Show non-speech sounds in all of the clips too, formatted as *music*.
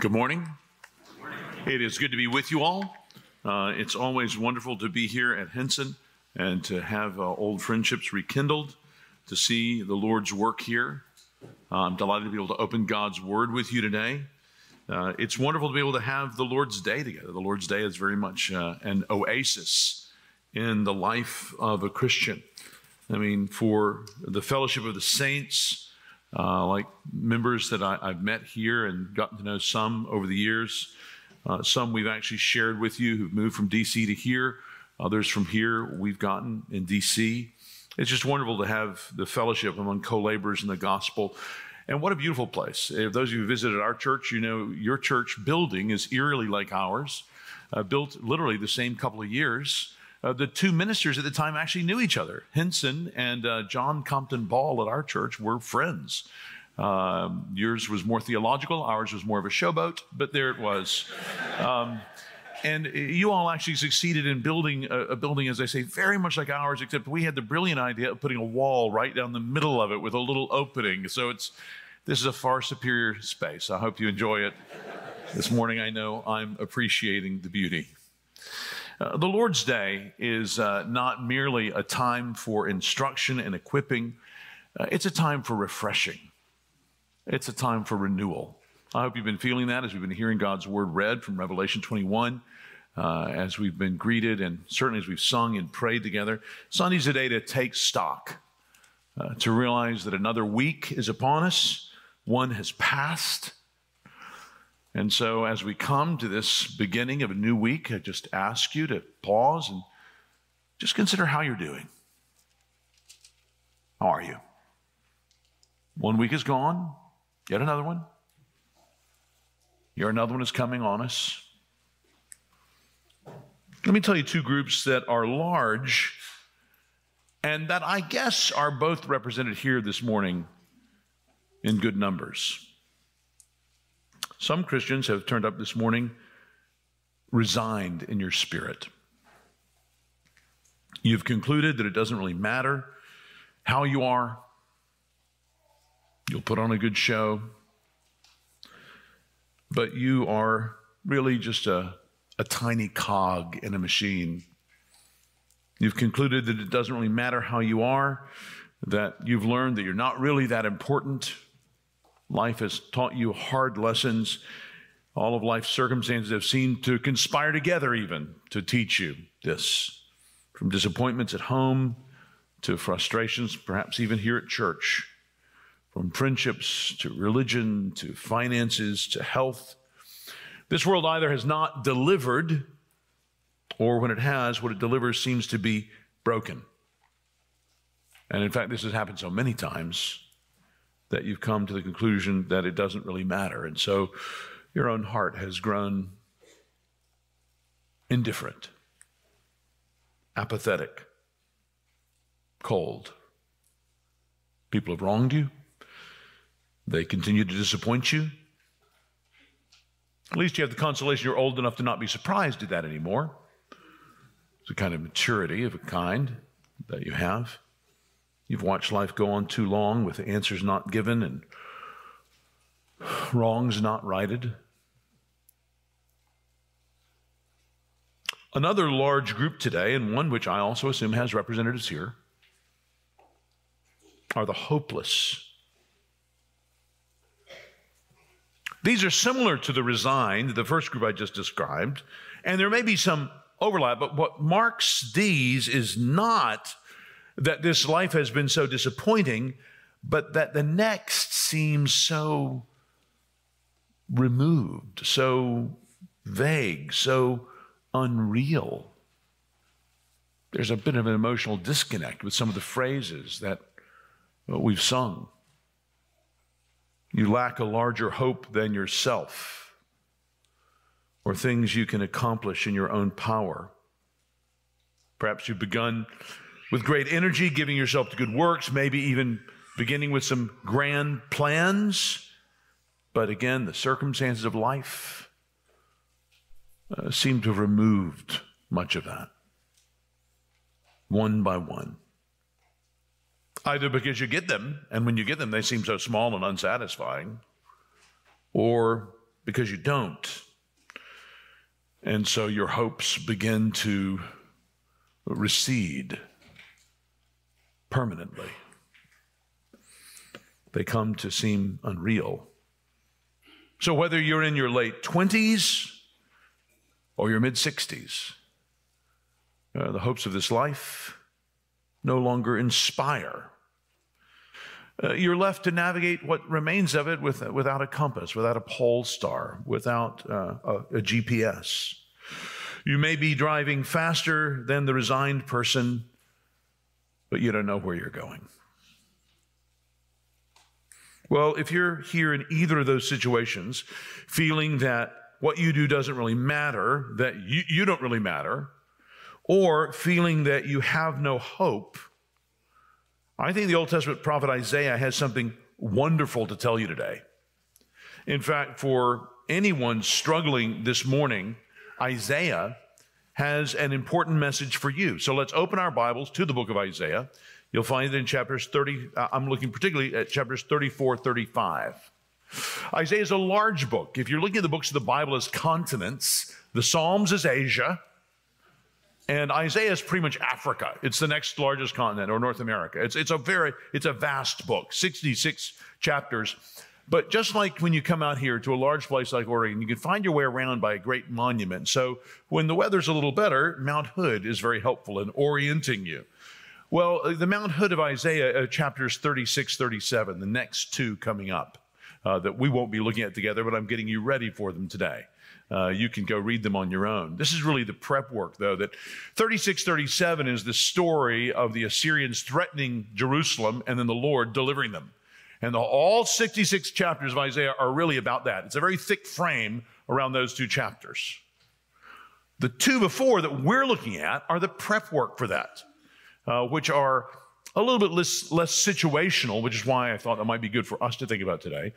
Good morning. It is good to be with you all. Uh, it's always wonderful to be here at Hinson and to have uh, old friendships rekindled, to see the Lord's work here. Uh, I'm delighted to be able to open God's Word with you today. Uh, it's wonderful to be able to have the Lord's Day together. The Lord's Day is very much uh, an oasis in the life of a Christian. I mean, for the fellowship of the saints, uh, like members that I, have met here and gotten to know some over the years. Uh, some we've actually shared with you who've moved from DC to here. Others from here we've gotten in DC. It's just wonderful to have the fellowship among co laborers in the gospel. And what a beautiful place. If those of you who visited our church, you know your church building is eerily like ours, uh, built literally the same couple of years. Uh, the two ministers at the time actually knew each other. Hinson and uh, John Compton Ball at our church were friends. Um, yours was more theological, ours was more of a showboat, but there it was. Um, and you all actually succeeded in building a, a, building, as I say, very much like ours, except we had the brilliant idea of putting a wall right down the middle of it with a little opening. So it's this is a far superior space. I hope you enjoy it. This morning, I know I'm appreciating the beauty. Uh, the Lord's Day is uh, not merely a time for instruction and equipping, uh, it's a time for refreshing. It's a time for renewal. I hope you've been feeling that as we've been hearing God's word read from Revelation 21, uh, as we've been greeted, and certainly as we've sung and prayed together. Sunday's a day to take stock, uh, to realize that another week is upon us, one has passed and so, as we come to this beginning of a new week, I just ask you to pause and just consider how you're doing. How are you? One week is gone, yet another one. Yet another one is coming on us. Let me tell you two groups that are large and that I guess are both represented here this morning in good numbers. Some Christians have turned up this morning resigned in your spirit. You've concluded that it doesn't really matter how you are. You'll put on a good show. But you are really just a, a tiny cog in a machine. You've concluded that it doesn't really matter how you are, that you've learned that you're not really that important, Life has taught you hard lessons. All of life's circumstances have seemed to conspire together, even to teach you this. From disappointments at home to frustrations, perhaps even here at church, from friendships to religion to finances to health. This world either has not delivered, or when it has, what it delivers seems to be broken. And in fact, this has happened so many times that you've come to the conclusion that it doesn't really matter. And so your own heart has grown indifferent, apathetic, cold. People have wronged you. They continue to disappoint you. At least you have the consolation you're old enough to not be surprised at that anymore. It's a kind of maturity of a kind that you have. You've watched life go on too long with answers not given and wrongs not righted. Another large group today, and one which I also assume has representatives here, are the hopeless. These are similar to the resigned, the first group I just described, and there may be some overlap, but what marks these is not that this life has been so disappointing, but that the next seems so removed, so vague, so unreal. There's a bit of an emotional disconnect with some of the phrases that uh, we've sung. You lack a larger hope than yourself, or things you can accomplish in your own power. Perhaps you've begun with great energy, giving yourself to good works, maybe even beginning with some grand plans. But again, the circumstances of life uh, seem to have removed much of that, one by one. Either because you get them, and when you get them, they seem so small and unsatisfying, or because you don't. And so your hopes begin to recede permanently. They come to seem unreal. So, whether you're in your late 20s or your mid 60s, uh, the hopes of this life no longer inspire. Uh, you're left to navigate what remains of it with, without a compass, without a pole star, without uh, a, a GPS. You may be driving faster than the resigned person, but you don't know where you're going. Well, if you're here in either of those situations, feeling that what you do doesn't really matter, that you, you don't really matter, or feeling that you have no hope, I think the Old Testament prophet Isaiah has something wonderful to tell you today. In fact, for anyone struggling this morning, Isaiah has an important message for you. So let's open our Bibles to the book of Isaiah. You'll find it in chapters 30. Uh, I'm looking particularly at chapters 34, 35. Isaiah is a large book. If you're looking at the books of the Bible as continents, the Psalms is Asia, and Isaiah is pretty much Africa. It's the next largest continent, or North America. It's, it's a very, it's a vast book, 66 chapters. But just like when you come out here to a large place like Oregon, you can find your way around by a great monument. So when the weather's a little better, Mount Hood is very helpful in orienting you. Well, uh, the Mount Hood of Isaiah, uh, chapters 36, 37, the next two coming up, uh, that we won't be looking at together, but I'm getting you ready for them today. Uh, you can go read them on your own. This is really the prep work, though, that 36, 37 is the story of the Assyrians threatening Jerusalem and then the Lord delivering them. And the, all 66 chapters of Isaiah are really about that. It's a very thick frame around those two chapters. The two before that we're looking at are the prep work for that uh, which are a little bit less, less situational, which is why I thought that might be good for us to think about today.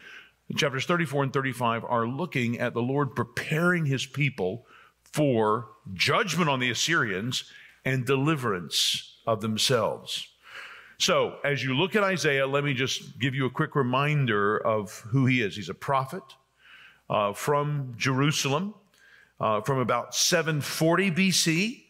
Chapters 34 and 35 are looking at the Lord preparing his people for judgment on the Assyrians and deliverance of themselves. So, as you look at Isaiah, let me just give you a quick reminder of who he is. He's a prophet uh, from Jerusalem uh, from about 740 BC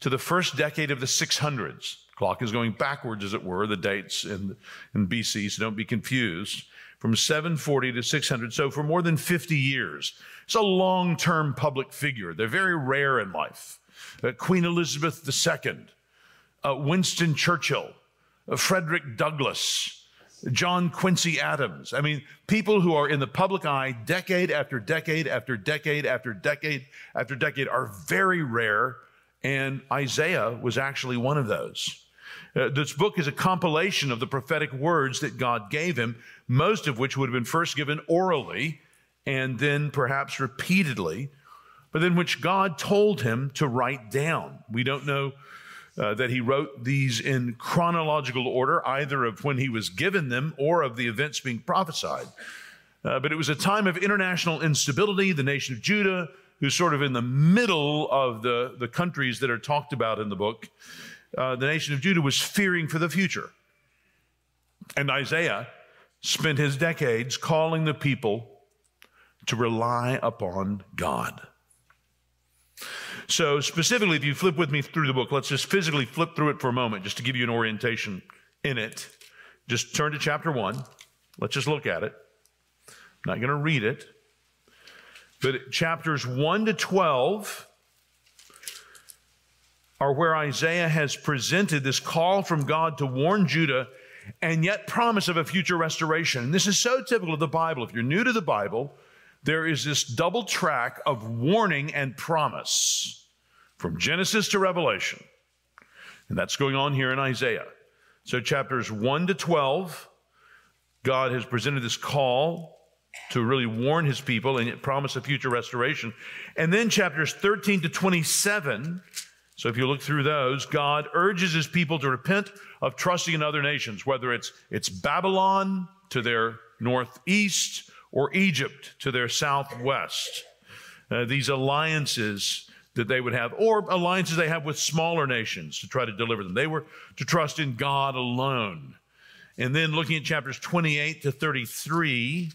to the first decade of the 600s. Clock is going backwards, as it were, the dates in, in BC, so don't be confused. From 740 to 600, so for more than 50 years. It's a long term public figure. They're very rare in life. Uh, Queen Elizabeth II, uh, Winston Churchill, Frederick Douglass, John Quincy Adams. I mean, people who are in the public eye decade after decade after decade after decade after decade are very rare and Isaiah was actually one of those. Uh, this book is a compilation of the prophetic words that God gave him, most of which would have been first given orally and then perhaps repeatedly, but then which God told him to write down. We don't know uh, that he wrote these in chronological order, either of when he was given them or of the events being prophesied. Uh, but it was a time of international instability. The nation of Judah who's sort of in the middle of the, the countries that are talked about in the book, uh, the nation of Judah was fearing for the future. And Isaiah spent his decades calling the people to rely upon God. So, specifically, if you flip with me through the book, let's just physically flip through it for a moment just to give you an orientation in it. Just turn to chapter one. Let's just look at it. I'm not going to read it. But chapters 1 to 12 are where Isaiah has presented this call from God to warn Judah and yet promise of a future restoration. And this is so typical of the Bible. If you're new to the Bible, there is this double track of warning and promise from Genesis to Revelation. And that's going on here in Isaiah. So, chapters 1 to 12, God has presented this call to really warn his people and promise a future restoration. And then chapters 13 to 27, so if you look through those, God urges his people to repent of trusting in other nations, whether it's, it's Babylon to their northeast or Egypt to their southwest. Uh, these alliances that they would have, or alliances they have with smaller nations to try to deliver them. They were to trust in God alone. And then looking at chapters 28 to 33,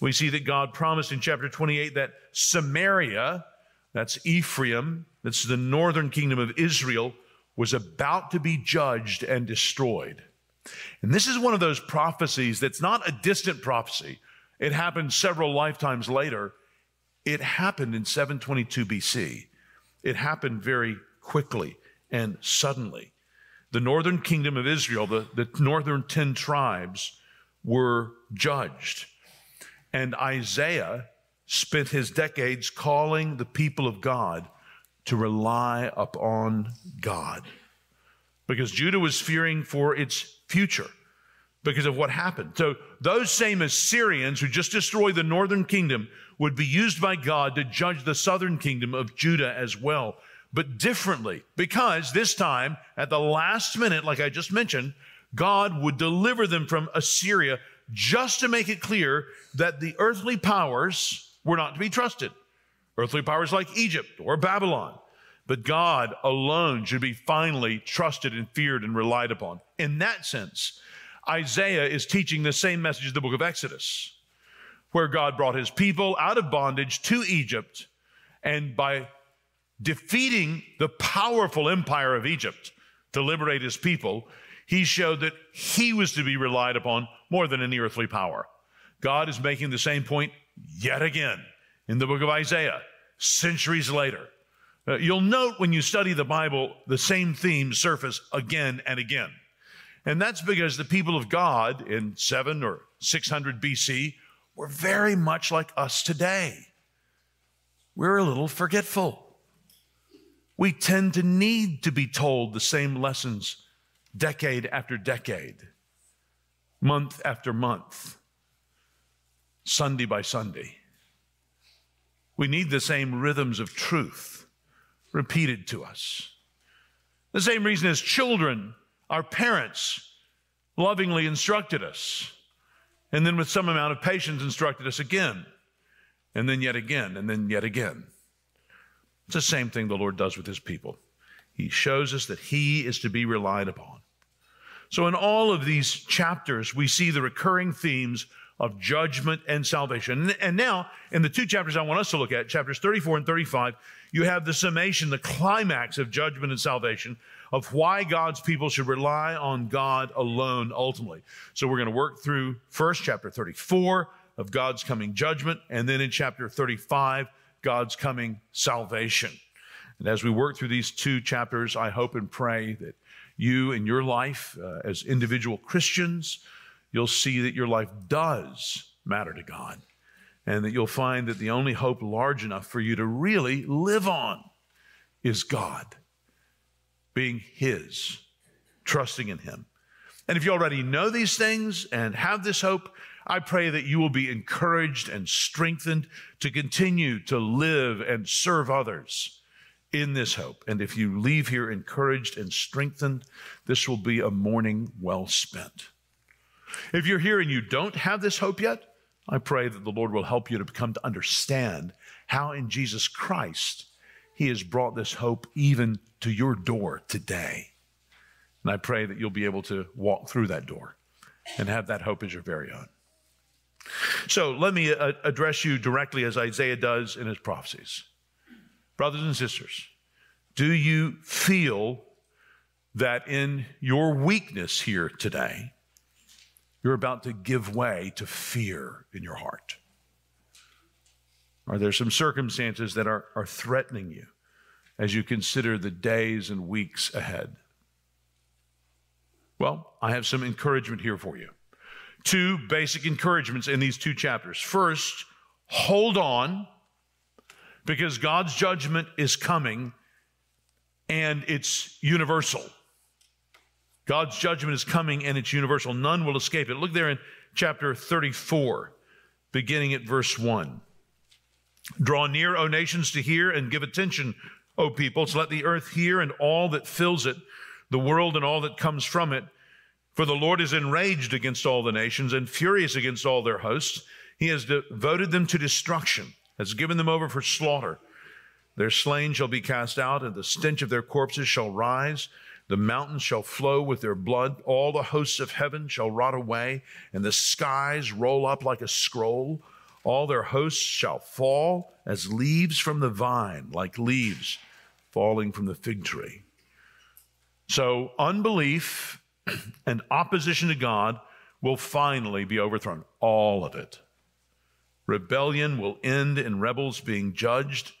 We see that God promised in chapter 28 that Samaria, that's Ephraim, that's the northern kingdom of Israel, was about to be judged and destroyed. And this is one of those prophecies that's not a distant prophecy. It happened several lifetimes later. It happened in 722 BC. It happened very quickly and suddenly. The northern kingdom of Israel, the, the northern 10 tribes, were judged. And Isaiah spent his decades calling the people of God to rely upon God. Because Judah was fearing for its future because of what happened. So those same Assyrians who just destroyed the northern kingdom would be used by God to judge the southern kingdom of Judah as well, but differently. Because this time, at the last minute, like I just mentioned, God would deliver them from Assyria just to make it clear that the earthly powers were not to be trusted. Earthly powers like Egypt or Babylon. But God alone should be finally trusted and feared and relied upon. In that sense, Isaiah is teaching the same message as the book of Exodus, where God brought his people out of bondage to Egypt, and by defeating the powerful empire of Egypt to liberate his people, he showed that he was to be relied upon more than any earthly power. God is making the same point yet again in the book of Isaiah, centuries later. Uh, you'll note when you study the Bible, the same themes surface again and again. And that's because the people of God in 7 or 600 BC were very much like us today. We're a little forgetful. We tend to need to be told the same lessons decade after decade, month after month, Sunday by Sunday. We need the same rhythms of truth repeated to us. The same reason as children, our parents lovingly instructed us, and then with some amount of patience instructed us again, and then yet again, and then yet again. It's the same thing the Lord does with his people. He shows us that he is to be relied upon. So, in all of these chapters, we see the recurring themes of judgment and salvation. And now, in the two chapters I want us to look at, chapters 34 and 35, you have the summation, the climax of judgment and salvation of why God's people should rely on God alone ultimately. So we're going to work through first chapter 34 of God's coming judgment, and then in chapter 35, God's coming salvation. And as we work through these two chapters, I hope and pray that you in your life uh, as individual Christians, you'll see that your life does matter to God and that you'll find that the only hope large enough for you to really live on is God, being His, trusting in Him. And if you already know these things and have this hope, I pray that you will be encouraged and strengthened to continue to live and serve others in this hope. And if you leave here encouraged and strengthened, this will be a morning well spent. If you're here and you don't have this hope yet, I pray that the Lord will help you to come to understand how in Jesus Christ He has brought this hope even to your door today. And I pray that you'll be able to walk through that door and have that hope as your very own. So let me uh, address you directly as Isaiah does in his prophecies. Brothers and sisters, do you feel that in your weakness here today, you're about to give way to fear in your heart? Are there some circumstances that are, are threatening you as you consider the days and weeks ahead? Well, I have some encouragement here for you. Two basic encouragements in these two chapters. First, hold on because God's judgment is coming and it's universal. God's judgment is coming and it's universal. None will escape it. Look there in chapter 34, beginning at verse 1. Draw near, O nations, to hear and give attention, O peoples. Let the earth hear and all that fills it, the world and all that comes from it. For the Lord is enraged against all the nations and furious against all their hosts. He has devoted them to destruction, has given them over for slaughter. Their slain shall be cast out, and the stench of their corpses shall rise. The mountains shall flow with their blood. All the hosts of heaven shall rot away, and the skies roll up like a scroll. All their hosts shall fall as leaves from the vine, like leaves falling from the fig tree. So, unbelief *clears throat* and opposition to God will finally be overthrown. All of it. Rebellion will end in rebels being judged.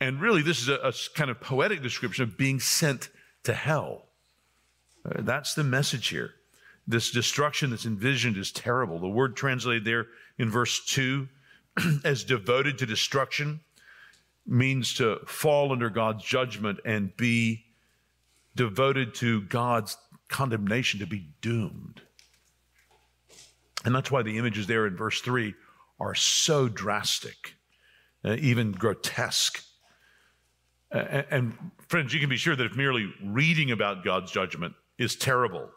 And really, this is a, a kind of poetic description of being sent to hell. Uh, that's the message here. This destruction that's envisioned is terrible. The word translated there in verse 2 *clears throat* as devoted to destruction means to fall under God's judgment and be devoted to God's condemnation, to be doomed. And that's why the images there in verse 3 are so drastic, uh, even grotesque. Uh, and friends, you can be sure that if merely reading about God's judgment is terrible,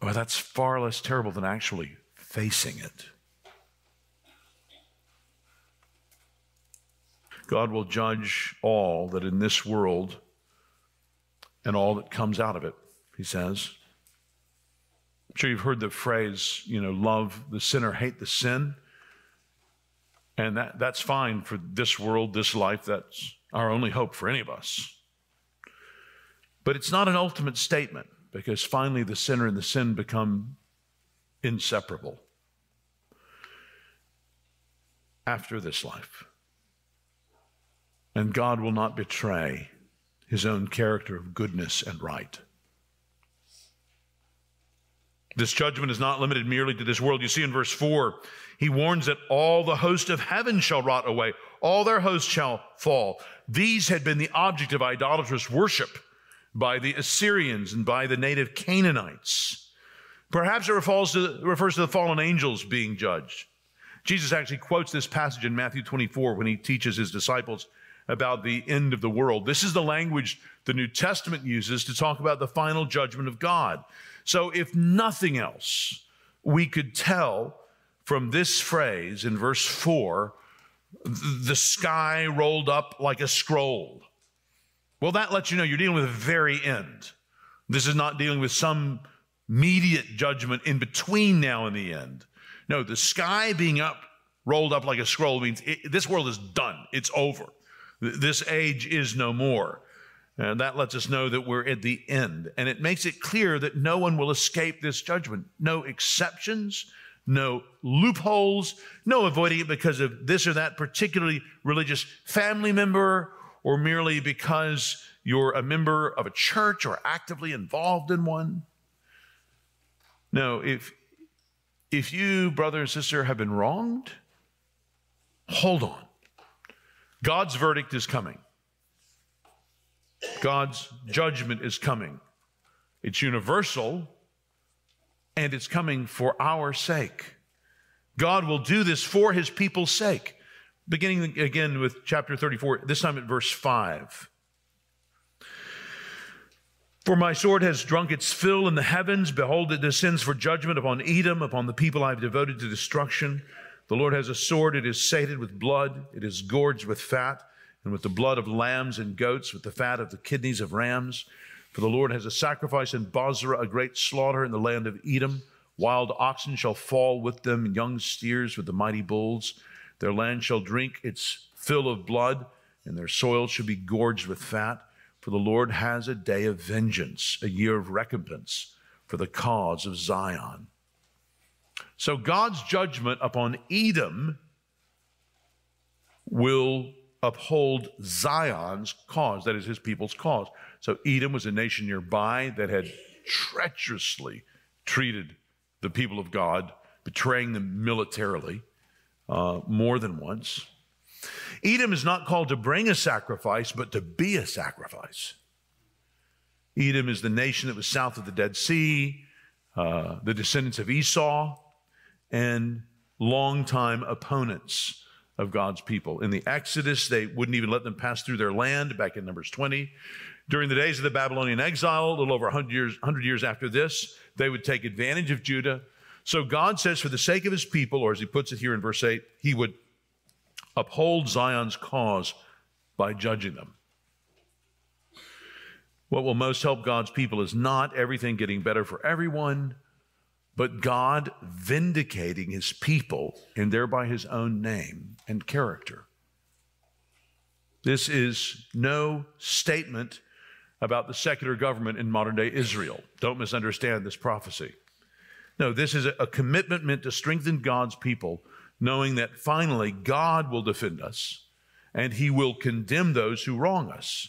well, that's far less terrible than actually facing it. God will judge all that in this world and all that comes out of it, he says. I'm sure you've heard the phrase, you know, love the sinner, hate the sin. And that, that's fine for this world, this life. That's our only hope for any of us. But it's not an ultimate statement because finally the sinner and the sin become inseparable after this life. And God will not betray his own character of goodness and right. This judgment is not limited merely to this world. You see in verse 4, he warns that all the host of heaven shall rot away, all their hosts shall fall. These had been the object of idolatrous worship by the Assyrians and by the native Canaanites. Perhaps it refers to, refers to the fallen angels being judged. Jesus actually quotes this passage in Matthew 24 when he teaches his disciples about the end of the world. This is the language the New Testament uses to talk about the final judgment of God. So, if nothing else, we could tell from this phrase in verse 4 the sky rolled up like a scroll. Well, that lets you know you're dealing with the very end. This is not dealing with some immediate judgment in between now and the end. No, the sky being up, rolled up like a scroll means it, this world is done. It's over. This age is no more. And that lets us know that we're at the end. And it makes it clear that no one will escape this judgment. No exceptions, no loopholes, no avoiding it because of this or that particularly religious family member or merely because you're a member of a church or actively involved in one. No, if, if you, brother and sister, have been wronged, hold on. God's verdict is coming. God's judgment is coming. It's universal and it's coming for our sake. God will do this for his people's sake. Beginning again with chapter 34, this time at verse 5. For my sword has drunk its fill in the heavens. Behold, it descends for judgment upon Edom, upon the people I have devoted to destruction. The Lord has a sword, it is sated with blood, it is gorged with fat, and with the blood of lambs and goats, with the fat of the kidneys of rams. For the Lord has a sacrifice in Bozrah, a great slaughter in the land of Edom. Wild oxen shall fall with them, young steers with the mighty bulls. Their land shall drink its fill of blood, and their soil shall be gorged with fat. For the Lord has a day of vengeance, a year of recompense for the cause of Zion. So God's judgment upon Edom will uphold Zion's cause, that is his people's cause. So Edom was a nation nearby that had treacherously treated the people of God, betraying them militarily uh, more than once. Edom is not called to bring a sacrifice, but to be a sacrifice. Edom is the nation that was south of the Dead Sea, uh, the descendants of Esau and longtime opponents of God's people. In the Exodus, they wouldn't even let them pass through their land, back in Numbers 20. During the days of the Babylonian exile, a little over 100 years, 100 years after this, they would take advantage of Judah. So God says, for the sake of his people, or as he puts it here in verse 8, he would uphold Zion's cause by judging them. What will most help God's people is not everything getting better for everyone, but God vindicating his people and thereby his own name and character. This is no statement about the secular government in modern day Israel. Don't misunderstand this prophecy. No, this is a commitment meant to strengthen God's people, knowing that finally God will defend us and he will condemn those who wrong us.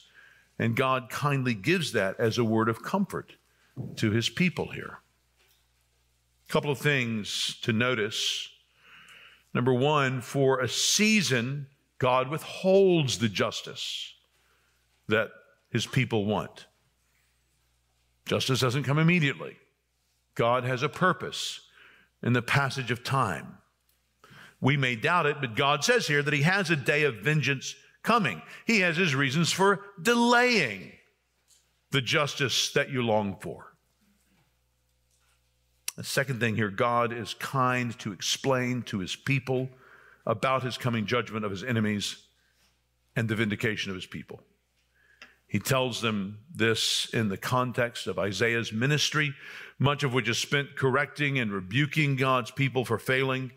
And God kindly gives that as a word of comfort to his people here. Couple of things to notice. Number one, for a season, God withholds the justice that his people want. Justice doesn't come immediately. God has a purpose in the passage of time. We may doubt it, but God says here that he has a day of vengeance coming. He has his reasons for delaying the justice that you long for. The second thing here God is kind to explain to his people about his coming judgment of his enemies and the vindication of his people. He tells them this in the context of Isaiah's ministry, much of which is spent correcting and rebuking God's people for failing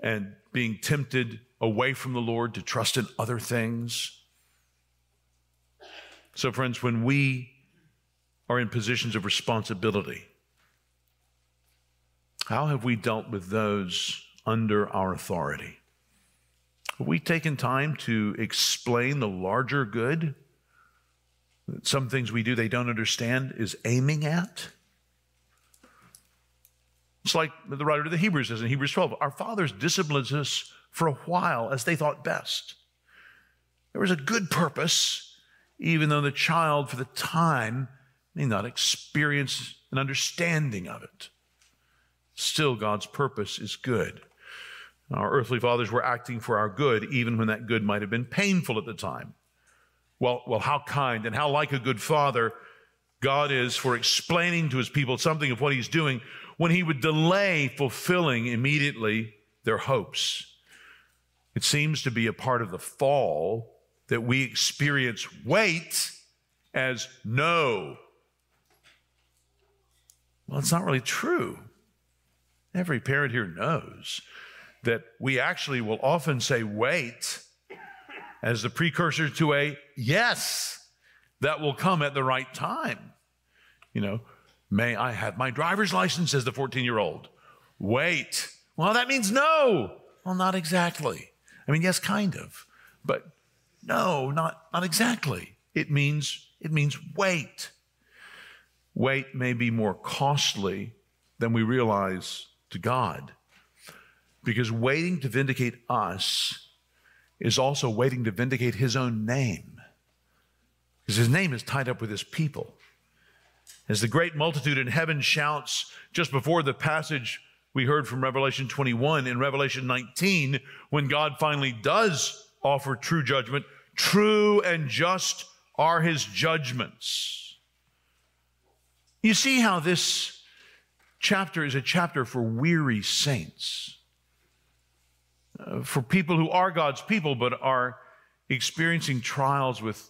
and being tempted away from the Lord to trust in other things. So, friends, when we are in positions of responsibility, how have we dealt with those under our authority? Have we taken time to explain the larger good that some things we do they don't understand is aiming at? It's like the writer of the Hebrews says in Hebrews 12 Our fathers disciplined us for a while as they thought best. There was a good purpose, even though the child, for the time, may not experience an understanding of it. Still, God's purpose is good. Our earthly fathers were acting for our good, even when that good might have been painful at the time. Well, well, how kind and how like a good father God is for explaining to his people something of what he's doing when he would delay fulfilling immediately their hopes. It seems to be a part of the fall that we experience wait as no. Well, it's not really true. Every parent here knows that we actually will often say wait as the precursor to a yes that will come at the right time. You know, may I have my driver's license, says the 14 year old. Wait. Well, that means no. Well, not exactly. I mean, yes, kind of, but no, not, not exactly. It means, it means wait. Wait may be more costly than we realize to God. Because waiting to vindicate us is also waiting to vindicate his own name. Because his name is tied up with his people. As the great multitude in heaven shouts just before the passage we heard from Revelation 21 in Revelation 19, when God finally does offer true judgment, true and just are his judgments. You see how this chapter is a chapter for weary saints, uh, for people who are God's people but are experiencing trials with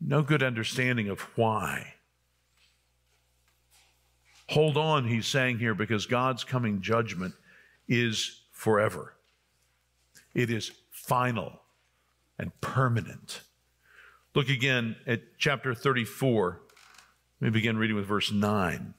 no good understanding of why. Hold on, he's saying here, because God's coming judgment is forever. It is final and permanent. Look again at chapter 34. Let me begin reading with verse 9.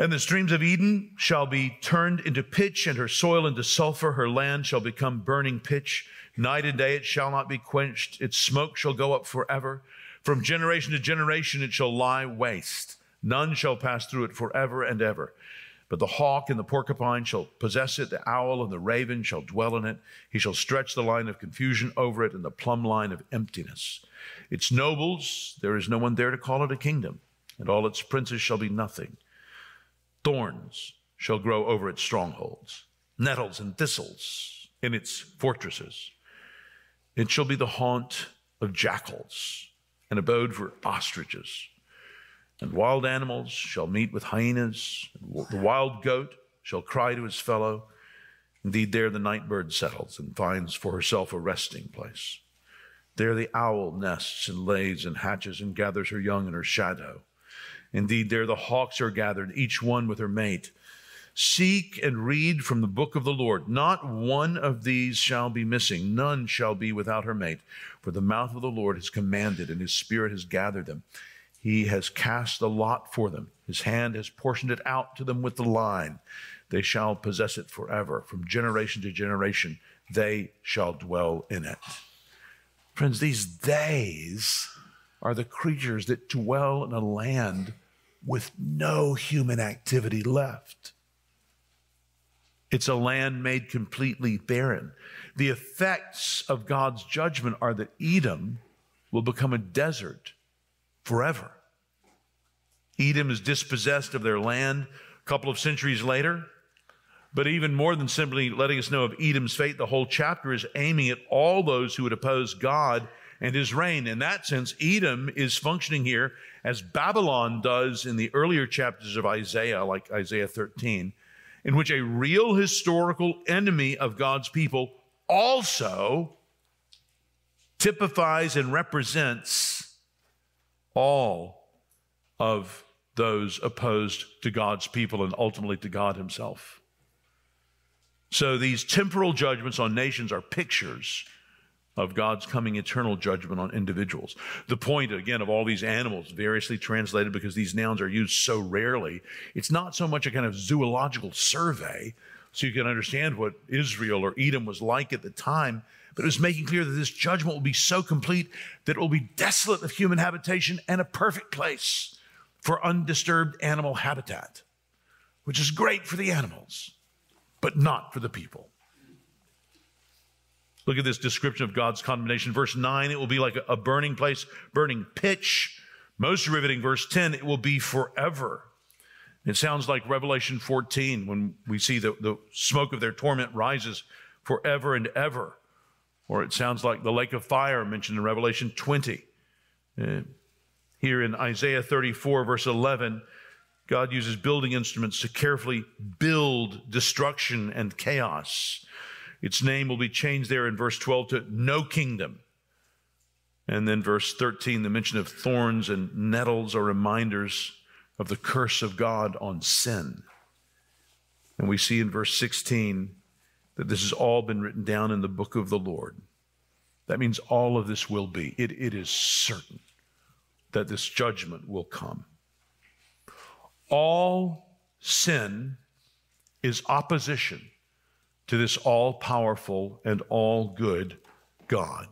And the streams of Edom shall be turned into pitch, and her soil into sulfur. Her land shall become burning pitch. Night and day it shall not be quenched. Its smoke shall go up forever. From generation to generation it shall lie waste. None shall pass through it forever and ever. But the hawk and the porcupine shall possess it, the owl and the raven shall dwell in it. He shall stretch the line of confusion over it and the plumb line of emptiness. Its nobles, there is no one there to call it a kingdom, and all its princes shall be nothing. Thorns shall grow over its strongholds, nettles and thistles in its fortresses. It shall be the haunt of jackals, an abode for ostriches. And wild animals shall meet with hyenas, the wild goat shall cry to his fellow. Indeed, there the night bird settles and finds for herself a resting place. There the owl nests and lays and hatches and gathers her young in her shadow Indeed, there the hawks are gathered, each one with her mate. Seek and read from the book of the Lord. Not one of these shall be missing, none shall be without her mate. For the mouth of the Lord has commanded, and his spirit has gathered them. He has cast a lot for them. His hand has portioned it out to them with the line. They shall possess it forever. From generation to generation, they shall dwell in it. Friends, these days are the creatures that dwell in a land with no human activity left. It's a land made completely barren. The effects of God's judgment are that Edom will become a desert forever. Edom is dispossessed of their land a couple of centuries later. But even more than simply letting us know of Edom's fate, the whole chapter is aiming at all those who would oppose God and his reign. In that sense, Edom is functioning here as Babylon does in the earlier chapters of Isaiah, like Isaiah 13, in which a real historical enemy of God's people also typifies and represents all of those opposed to God's people and ultimately to God Himself. So these temporal judgments on nations are pictures of God's coming eternal judgment on individuals. The point, again, of all these animals, variously translated because these nouns are used so rarely, it's not so much a kind of zoological survey, so you can understand what Israel or Edom was like at the time, but it was making clear that this judgment will be so complete that it will be desolate of human habitation and a perfect place for undisturbed animal habitat, which is great for the animals, but not for the people. Look at this description of God's condemnation. Verse 9, it will be like a burning place, burning pitch. Most riveting, verse 10, it will be forever. It sounds like Revelation 14 when we see the, the smoke of their torment rises forever and ever. Or it sounds like the lake of fire mentioned in Revelation 20. Uh, here in Isaiah 34, verse 11, God uses building instruments to carefully build destruction and chaos. Its name will be changed there in verse 12 to no kingdom. And then verse 13, the mention of thorns and nettles are reminders of the curse of God on sin. And we see in verse 16 that this has all been written down in the book of the Lord. That means all of this will be. It, it is certain that this judgment will come. All sin is opposition to this all powerful and all good God,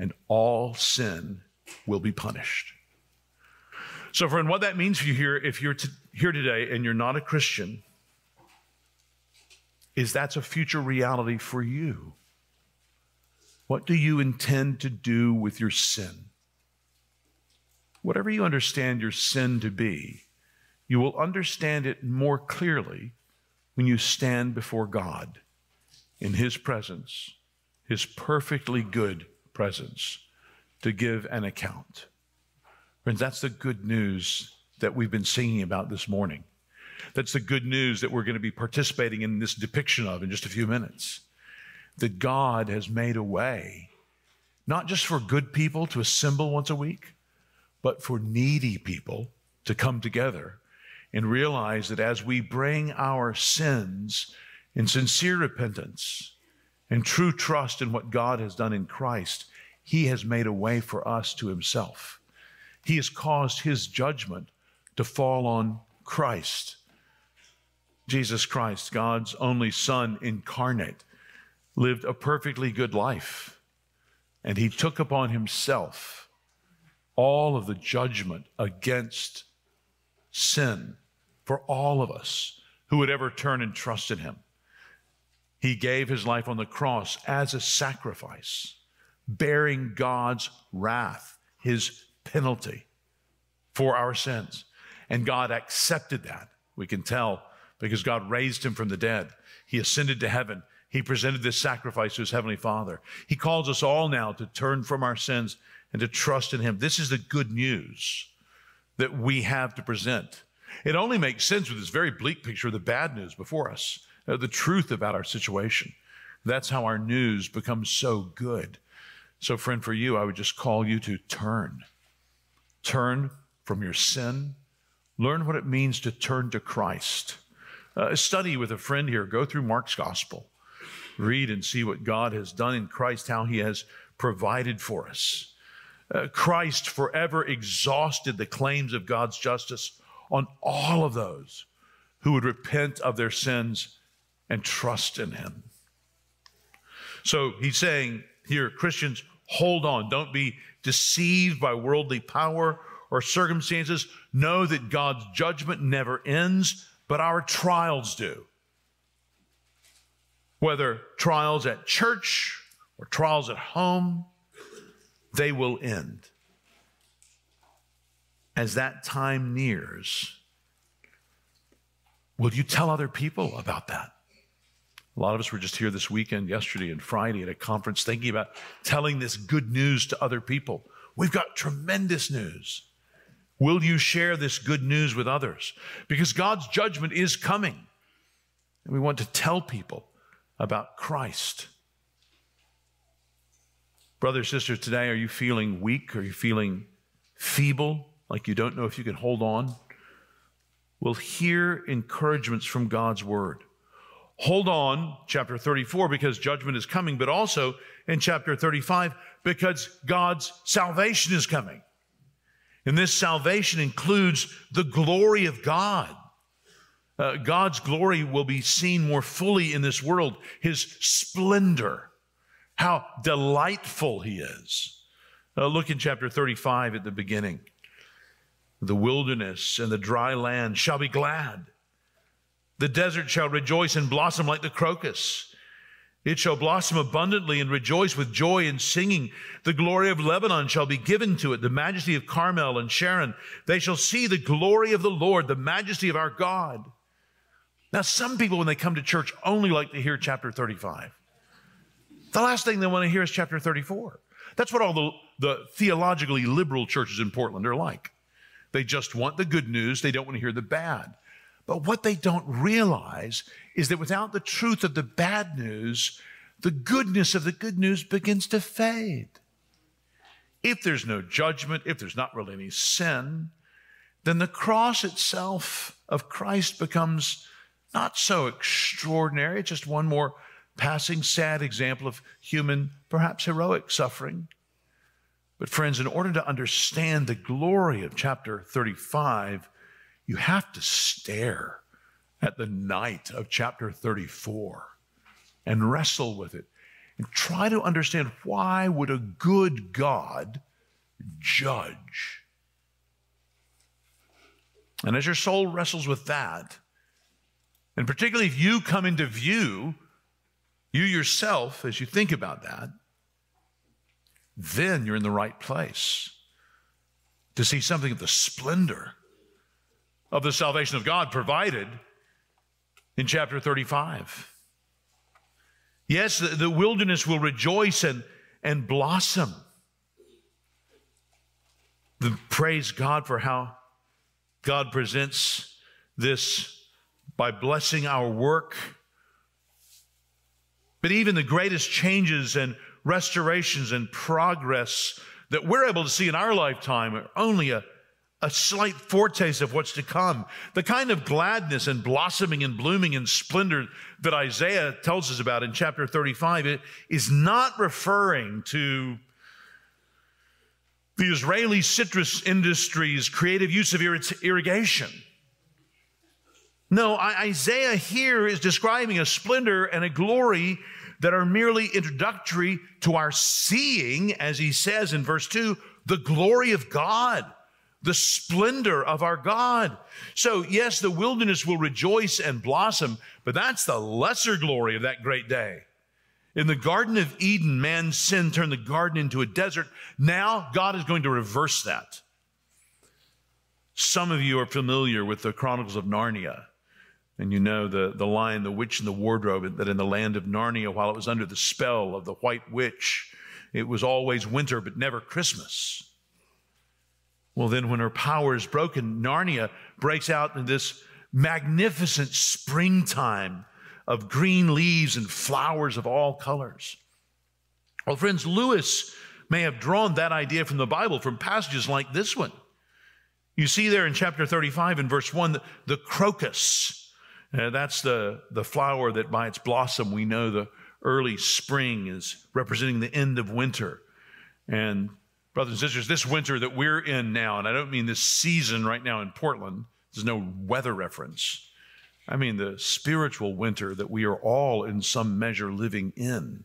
and all sin will be punished. So, friend, what that means for you here, if you're to, here today and you're not a Christian, is that's a future reality for you. What do you intend to do with your sin? Whatever you understand your sin to be, you will understand it more clearly when you stand before God in His presence, His perfectly good presence, to give an account. Friends, that's the good news that we've been singing about this morning. That's the good news that we're going to be participating in this depiction of in just a few minutes. That God has made a way, not just for good people to assemble once a week, but for needy people to come together and realize that as we bring our sins in sincere repentance and true trust in what God has done in Christ, He has made a way for us to Himself. He has caused His judgment to fall on Christ. Jesus Christ, God's only Son incarnate, lived a perfectly good life, and He took upon Himself all of the judgment against sin for all of us who would ever turn and trust in Him. He gave his life on the cross as a sacrifice, bearing God's wrath, his penalty for our sins. And God accepted that. We can tell because God raised him from the dead. He ascended to heaven. He presented this sacrifice to his heavenly Father. He calls us all now to turn from our sins and to trust in him. This is the good news that we have to present. It only makes sense with this very bleak picture of the bad news before us uh, the truth about our situation. That's how our news becomes so good. So, friend, for you, I would just call you to turn. Turn from your sin, learn what it means to turn to Christ. Uh, study with a friend here, go through Mark's gospel, read and see what God has done in Christ, how he has provided for us. Uh, Christ forever exhausted the claims of God's justice on all of those who would repent of their sins and trust in him. So he's saying here, Christians, hold on. Don't be deceived by worldly power or circumstances. Know that God's judgment never ends, but our trials do. Whether trials at church or trials at home, they will end. As that time nears, will you tell other people about that? A lot of us were just here this weekend, yesterday and Friday at a conference, thinking about telling this good news to other people. We've got tremendous news. Will you share this good news with others? Because God's judgment is coming. And we want to tell people about Christ. Brothers, sisters, today, are you feeling weak? Are you feeling feeble? Like you don't know if you can hold on? We'll hear encouragements from God's word. Hold on, chapter 34, because judgment is coming, but also in chapter 35, because God's salvation is coming. And this salvation includes the glory of God. Uh, God's glory will be seen more fully in this world, his splendor, how delightful he is. Uh, look in chapter 35 at the beginning. The wilderness and the dry land shall be glad. The desert shall rejoice and blossom like the crocus. It shall blossom abundantly and rejoice with joy and singing. The glory of Lebanon shall be given to it, the majesty of Carmel and Sharon. They shall see the glory of the Lord, the majesty of our God. Now, some people, when they come to church, only like to hear chapter 35. The last thing they want to hear is chapter 34. That's what all the, the theologically liberal churches in Portland are like. They just want the good news, they don't want to hear the bad. But what they don't realize is that without the truth of the bad news, the goodness of the good news begins to fade. If there's no judgment, if there's not really any sin, then the cross itself of Christ becomes not so extraordinary, just one more passing sad example of human, perhaps heroic suffering. But, friends, in order to understand the glory of chapter 35, you have to stare at the night of chapter 34 and wrestle with it and try to understand why would a good God judge? And as your soul wrestles with that, and particularly if you come into view, you yourself, as you think about that, then you're in the right place to see something of the splendor of the salvation of God provided in chapter 35. Yes, the, the wilderness will rejoice and, and blossom. The, praise God for how God presents this by blessing our work. But even the greatest changes and restorations and progress that we're able to see in our lifetime are only a, a slight foretaste of what's to come. The kind of gladness and blossoming and blooming and splendor that Isaiah tells us about in chapter 35 it is not referring to the Israeli citrus industry's creative use of irrigation. No, Isaiah here is describing a splendor and a glory that are merely introductory to our seeing, as he says in verse 2, the glory of God, the splendor of our God. So, yes, the wilderness will rejoice and blossom, but that's the lesser glory of that great day. In the Garden of Eden, man's sin turned the garden into a desert. Now, God is going to reverse that. Some of you are familiar with the Chronicles of Narnia. And you know the, the lion, the witch, and the wardrobe, that in the land of Narnia, while it was under the spell of the white witch, it was always winter, but never Christmas. Well, then, when her power is broken, Narnia breaks out in this magnificent springtime of green leaves and flowers of all colors. Well, friends, Lewis may have drawn that idea from the Bible from passages like this one. You see there in chapter 35 in verse 1 the, the crocus. Uh, that's the, the flower that by its blossom we know the early spring is representing the end of winter. And brothers and sisters, this winter that we're in now, and I don't mean this season right now in Portland, there's no weather reference. I mean the spiritual winter that we are all in some measure living in.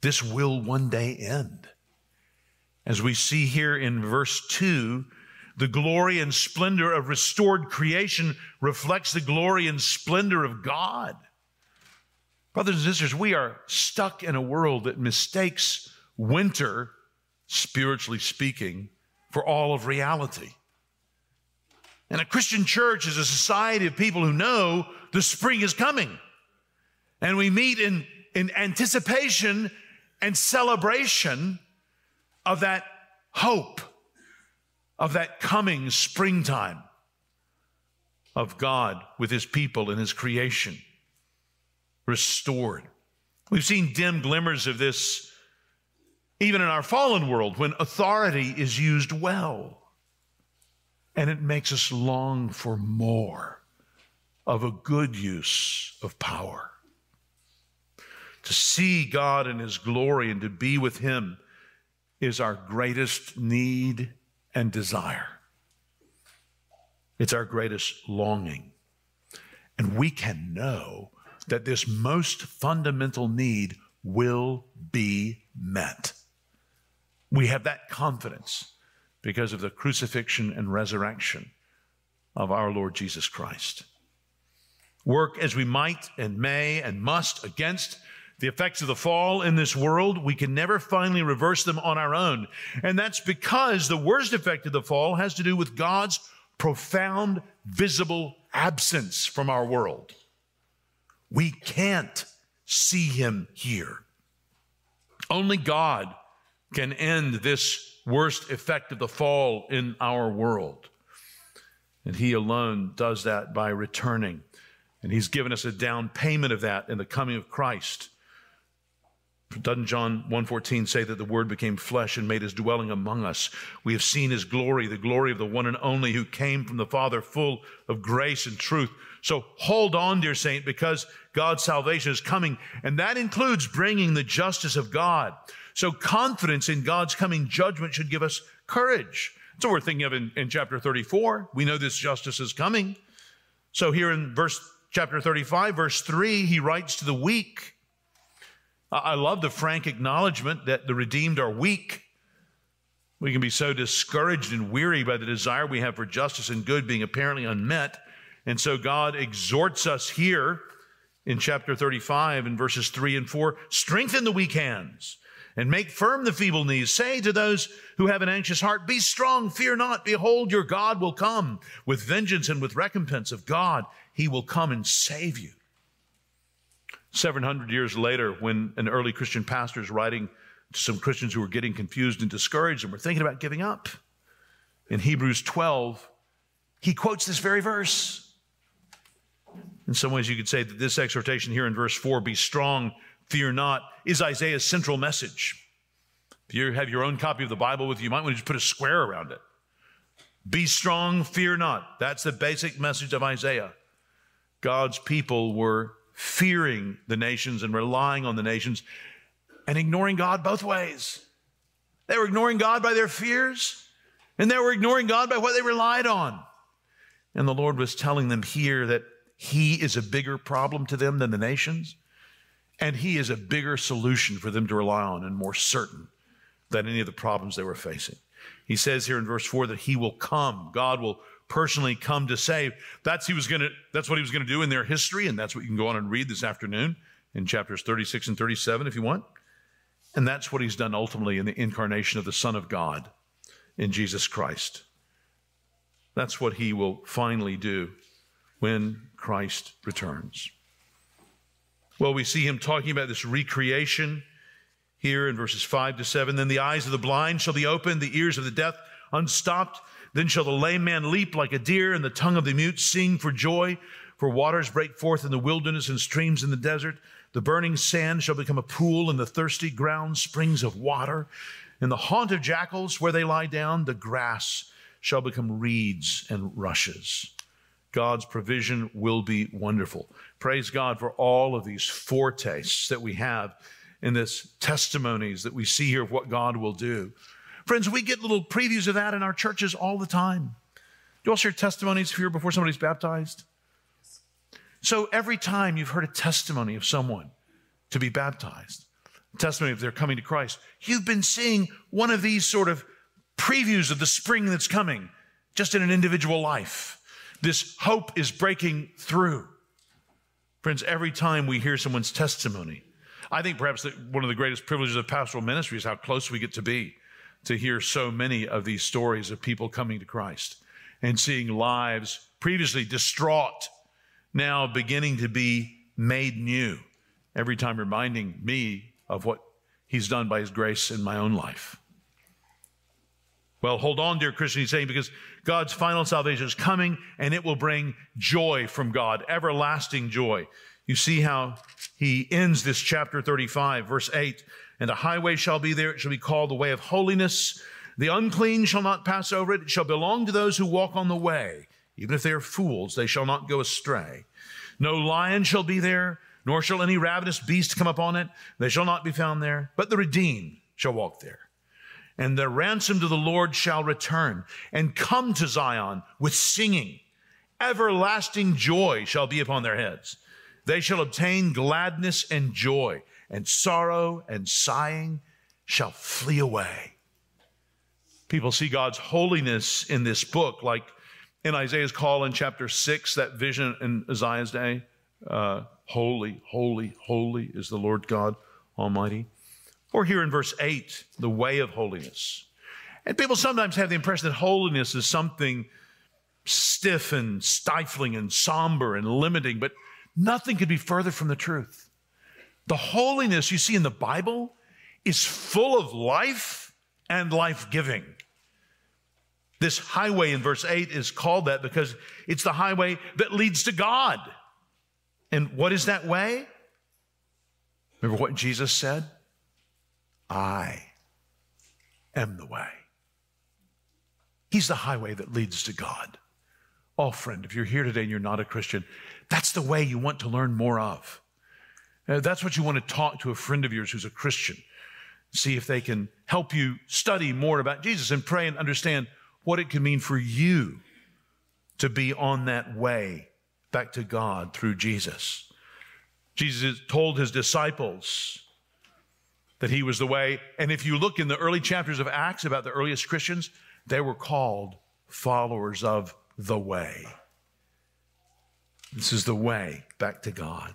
This will one day end. As we see here in verse 2, the glory and splendor of restored creation reflects the glory and splendor of God. Brothers and sisters, we are stuck in a world that mistakes winter, spiritually speaking, for all of reality. And a Christian church is a society of people who know the spring is coming. And we meet in, in anticipation and celebration of that hope, of that coming springtime of God with his people and his creation restored. We've seen dim glimmers of this even in our fallen world when authority is used well. And it makes us long for more of a good use of power. To see God in His glory and to be with Him is our greatest need and desire. It's our greatest longing. And we can know that this most fundamental need will be met. We have that confidence because of the crucifixion and resurrection of our Lord Jesus Christ. Work as we might and may and must against the effects of the fall in this world, we can never finally reverse them on our own. And that's because the worst effect of the fall has to do with God's profound, visible absence from our world. We can't see him here. Only God can end this worst effect of the fall in our world. And he alone does that by returning. And he's given us a down payment of that in the coming of Christ. Doesn't John 1:14 say that the word became flesh and made his dwelling among us? We have seen his glory, the glory of the one and only who came from the Father full of grace and truth. So hold on, dear saint, because God's salvation is coming, and that includes bringing the justice of God. So confidence in God's coming judgment should give us courage. That's what we're thinking of in, in chapter 34. We know this justice is coming. So here in verse chapter 35, verse 3, he writes to the weak, I love the frank acknowledgement that the redeemed are weak. We can be so discouraged and weary by the desire we have for justice and good being apparently unmet. And so God exhorts us here in chapter 35 in verses 3 and 4 strengthen the weak hands and make firm the feeble knees. Say to those who have an anxious heart, Be strong, fear not. Behold, your God will come with vengeance and with recompense of God. He will come and save you. 700 years later, when an early Christian pastor is writing to some Christians who were getting confused and discouraged and were thinking about giving up, in Hebrews 12, he quotes this very verse. In some ways, you could say that this exhortation here in verse 4, be strong, fear not, is Isaiah's central message. If you have your own copy of the Bible with you, you might want to just put a square around it. Be strong, fear not. That's the basic message of Isaiah. God's people were fearing the nations and relying on the nations and ignoring God both ways. They were ignoring God by their fears, and they were ignoring God by what they relied on. And the Lord was telling them here that He is a bigger problem to them than the nations, and He is a bigger solution for them to rely on and more certain than any of the problems they were facing. He says here in verse 4 that He will come, God will personally come to save. That's he was to that's what he was going to do in their history and that's what you can go on and read this afternoon in chapters 36 and 37 if you want. And that's what he's done ultimately in the incarnation of the Son of God in Jesus Christ. That's what he will finally do when Christ returns. Well, we see him talking about this recreation here in verses 5 to 7. Then the eyes of the blind shall be opened, the ears of the deaf unstopped. Then shall the lame man leap like a deer, and the tongue of the mute sing for joy. For waters break forth in the wilderness and streams in the desert. The burning sand shall become a pool, and the thirsty ground springs of water. In the haunt of jackals, where they lie down, the grass shall become reeds and rushes. God's provision will be wonderful. Praise God for all of these foretastes that we have in this testimonies that we see here of what God will do. Friends, we get little previews of that in our churches all the time. Do you all share testimonies here before somebody's baptized? So every time you've heard a testimony of someone to be baptized, testimony of their coming to Christ, you've been seeing one of these sort of previews of the spring that's coming just in an individual life. This hope is breaking through. Friends, every time we hear someone's testimony, I think perhaps that one of the greatest privileges of pastoral ministry is how close we get to be to hear so many of these stories of people coming to Christ and seeing lives previously distraught now beginning to be made new. Every time reminding me of what He's done by His grace in my own life. Well, hold on, dear Christian, he's saying, because God's final salvation is coming and it will bring joy from God, everlasting joy. You see how he ends this chapter 35, verse 8 And a highway shall be there, it shall be called the way of holiness. The unclean shall not pass over it, it shall belong to those who walk on the way. Even if they are fools, they shall not go astray. No lion shall be there, nor shall any ravenous beast come upon it. They shall not be found there, but the redeemed shall walk there and the ransom to the Lord shall return and come to Zion with singing. Everlasting joy shall be upon their heads. They shall obtain gladness and joy, and sorrow and sighing shall flee away. People see God's holiness in this book, like in Isaiah's call in chapter six, that vision in Isaiah's day. Uh, holy, holy, holy is the Lord God Almighty. Or here in verse 8, the way of holiness. And people sometimes have the impression that holiness is something stiff and stifling and somber and limiting, but nothing could be further from the truth. The holiness you see in the Bible is full of life and life giving. This highway in verse 8 is called that because it's the highway that leads to God. And what is that way? Remember what Jesus said? I am the way. He's the highway that leads to God. Oh, friend, if you're here today and you're not a Christian, that's the way you want to learn more of. Uh, that's what you want to talk to a friend of yours who's a Christian. See if they can help you study more about Jesus and pray and understand what it can mean for you to be on that way back to God through Jesus. Jesus told his disciples, that he was the way. And if you look in the early chapters of Acts about the earliest Christians, they were called followers of the way. This is the way back to God.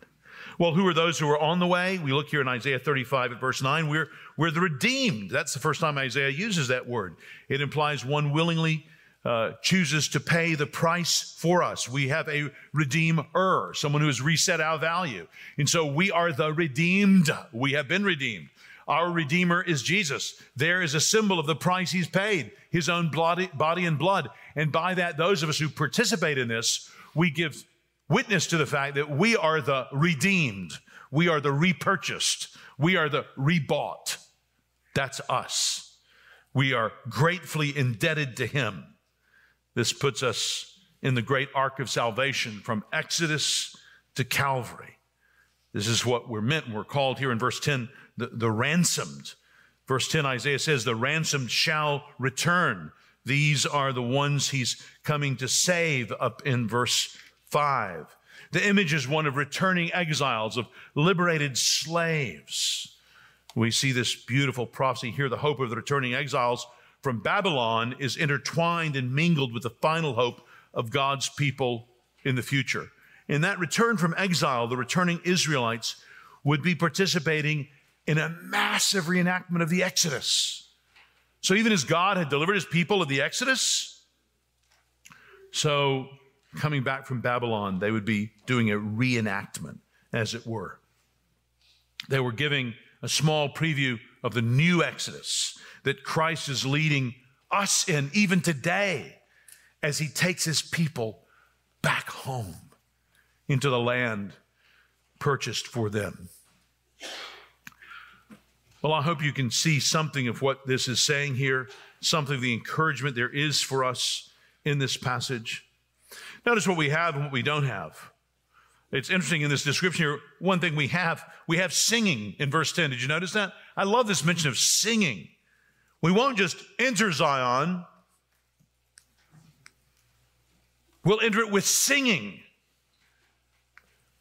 Well, who are those who are on the way? We look here in Isaiah 35 at verse 9. We're, we're the redeemed. That's the first time Isaiah uses that word. It implies one willingly uh, chooses to pay the price for us. We have a redeemer, someone who has reset our value. And so we are the redeemed. We have been redeemed. Our Redeemer is Jesus. There is a symbol of the price he's paid, his own body, body and blood. And by that, those of us who participate in this, we give witness to the fact that we are the redeemed, we are the repurchased, we are the rebought. That's us. We are gratefully indebted to him. This puts us in the great arc of salvation from Exodus to Calvary. This is what we're meant. We're called here in verse 10 the, the ransomed. Verse 10, Isaiah says, The ransomed shall return. These are the ones he's coming to save up in verse 5. The image is one of returning exiles, of liberated slaves. We see this beautiful prophecy here. The hope of the returning exiles from Babylon is intertwined and mingled with the final hope of God's people in the future. In that return from exile, the returning Israelites would be participating in a massive reenactment of the Exodus. So, even as God had delivered his people of the Exodus, so coming back from Babylon, they would be doing a reenactment, as it were. They were giving a small preview of the new Exodus that Christ is leading us in even today as he takes his people back home into the land purchased for them. Well, I hope you can see something of what this is saying here something of the encouragement there is for us in this passage. Notice what we have and what we don't have. It's interesting in this description here. One thing we have, we have singing in verse 10. Did you notice that? I love this mention of singing. We won't just enter Zion, we'll enter it with singing.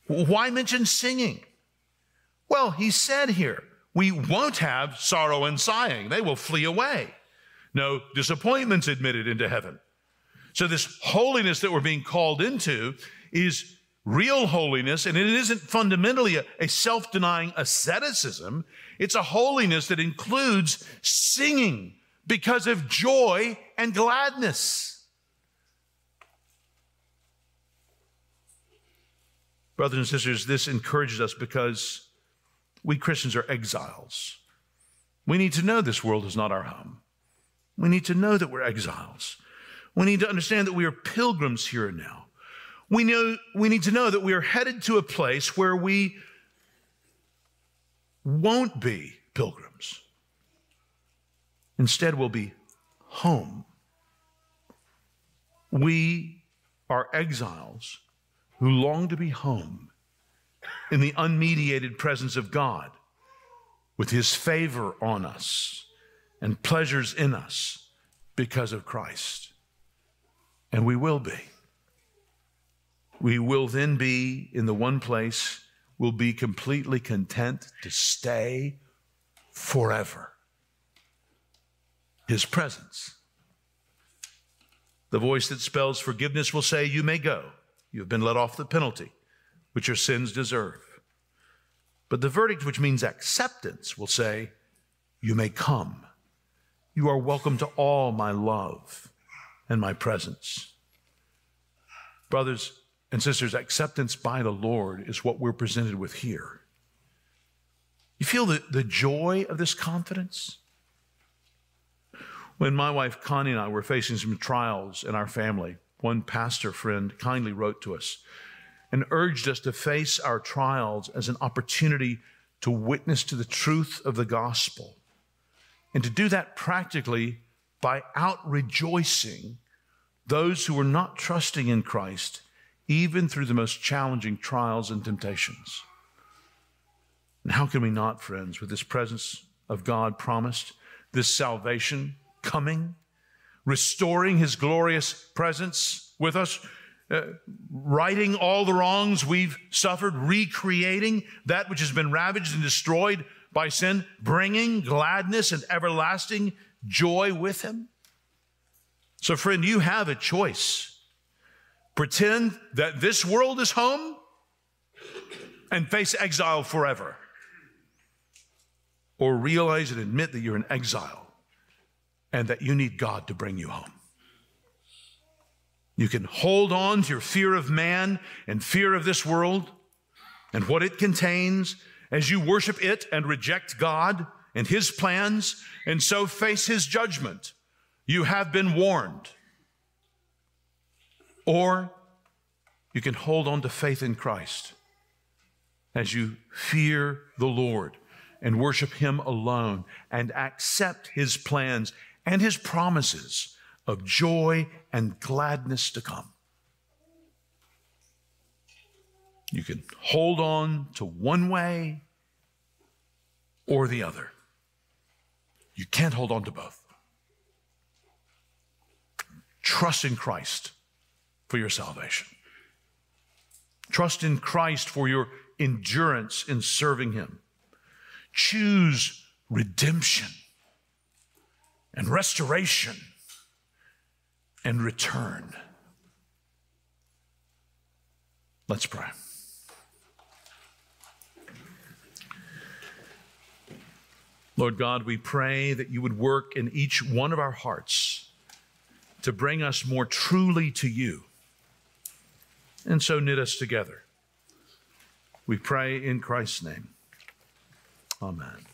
Why mention singing? Well, he said here, we won't have sorrow and sighing. They will flee away. No disappointments admitted into heaven. So, this holiness that we're being called into is real holiness, and it isn't fundamentally a, a self denying asceticism. It's a holiness that includes singing because of joy and gladness. Brothers and sisters, this encourages us because we Christians are exiles. We need to know this world is not our home. We need to know that we're exiles. We need to understand that we are pilgrims here and now. We, know, we need to know that we are headed to a place where we won't be pilgrims. Instead, we'll be home. We are exiles who long to be home in the unmediated presence of God with his favor on us and pleasures in us because of Christ. And we will be. We will then be in the one place, we'll be completely content to stay forever. His presence. The voice that spells forgiveness will say, You may go. You have been let off the penalty which your sins deserve. But the verdict, which means acceptance, will say, You may come. You are welcome to all my love and my presence. Brothers and sisters, acceptance by the Lord is what we're presented with here. You feel the, the joy of this confidence? When my wife Connie and I were facing some trials in our family, one pastor friend kindly wrote to us and urged us to face our trials as an opportunity to witness to the truth of the gospel and to do that practically by out rejoicing those who are not trusting in Christ, even through the most challenging trials and temptations. And how can we not, friends, with this presence of God promised, this salvation coming, restoring his glorious presence with us? Uh, righting all the wrongs we've suffered, recreating that which has been ravaged and destroyed by sin, bringing gladness and everlasting joy with him. So, friend, you have a choice. Pretend that this world is home and face exile forever. Or realize and admit that you're in exile and that you need God to bring you home. You can hold on to your fear of man and fear of this world and what it contains as you worship it and reject God and his plans and so face his judgment. You have been warned. Or you can hold on to faith in Christ as you fear the Lord and worship him alone and accept his plans and his promises of joy and gladness to come. You can hold on to one way or the other. You can't hold on to both. Trust in Christ for your salvation. Trust in Christ for your endurance in serving Him. Choose redemption and restoration and return. Let's pray. Lord God, we pray that you would work in each one of our hearts to bring us more truly to you and so knit us together. We pray in Christ's name. Amen.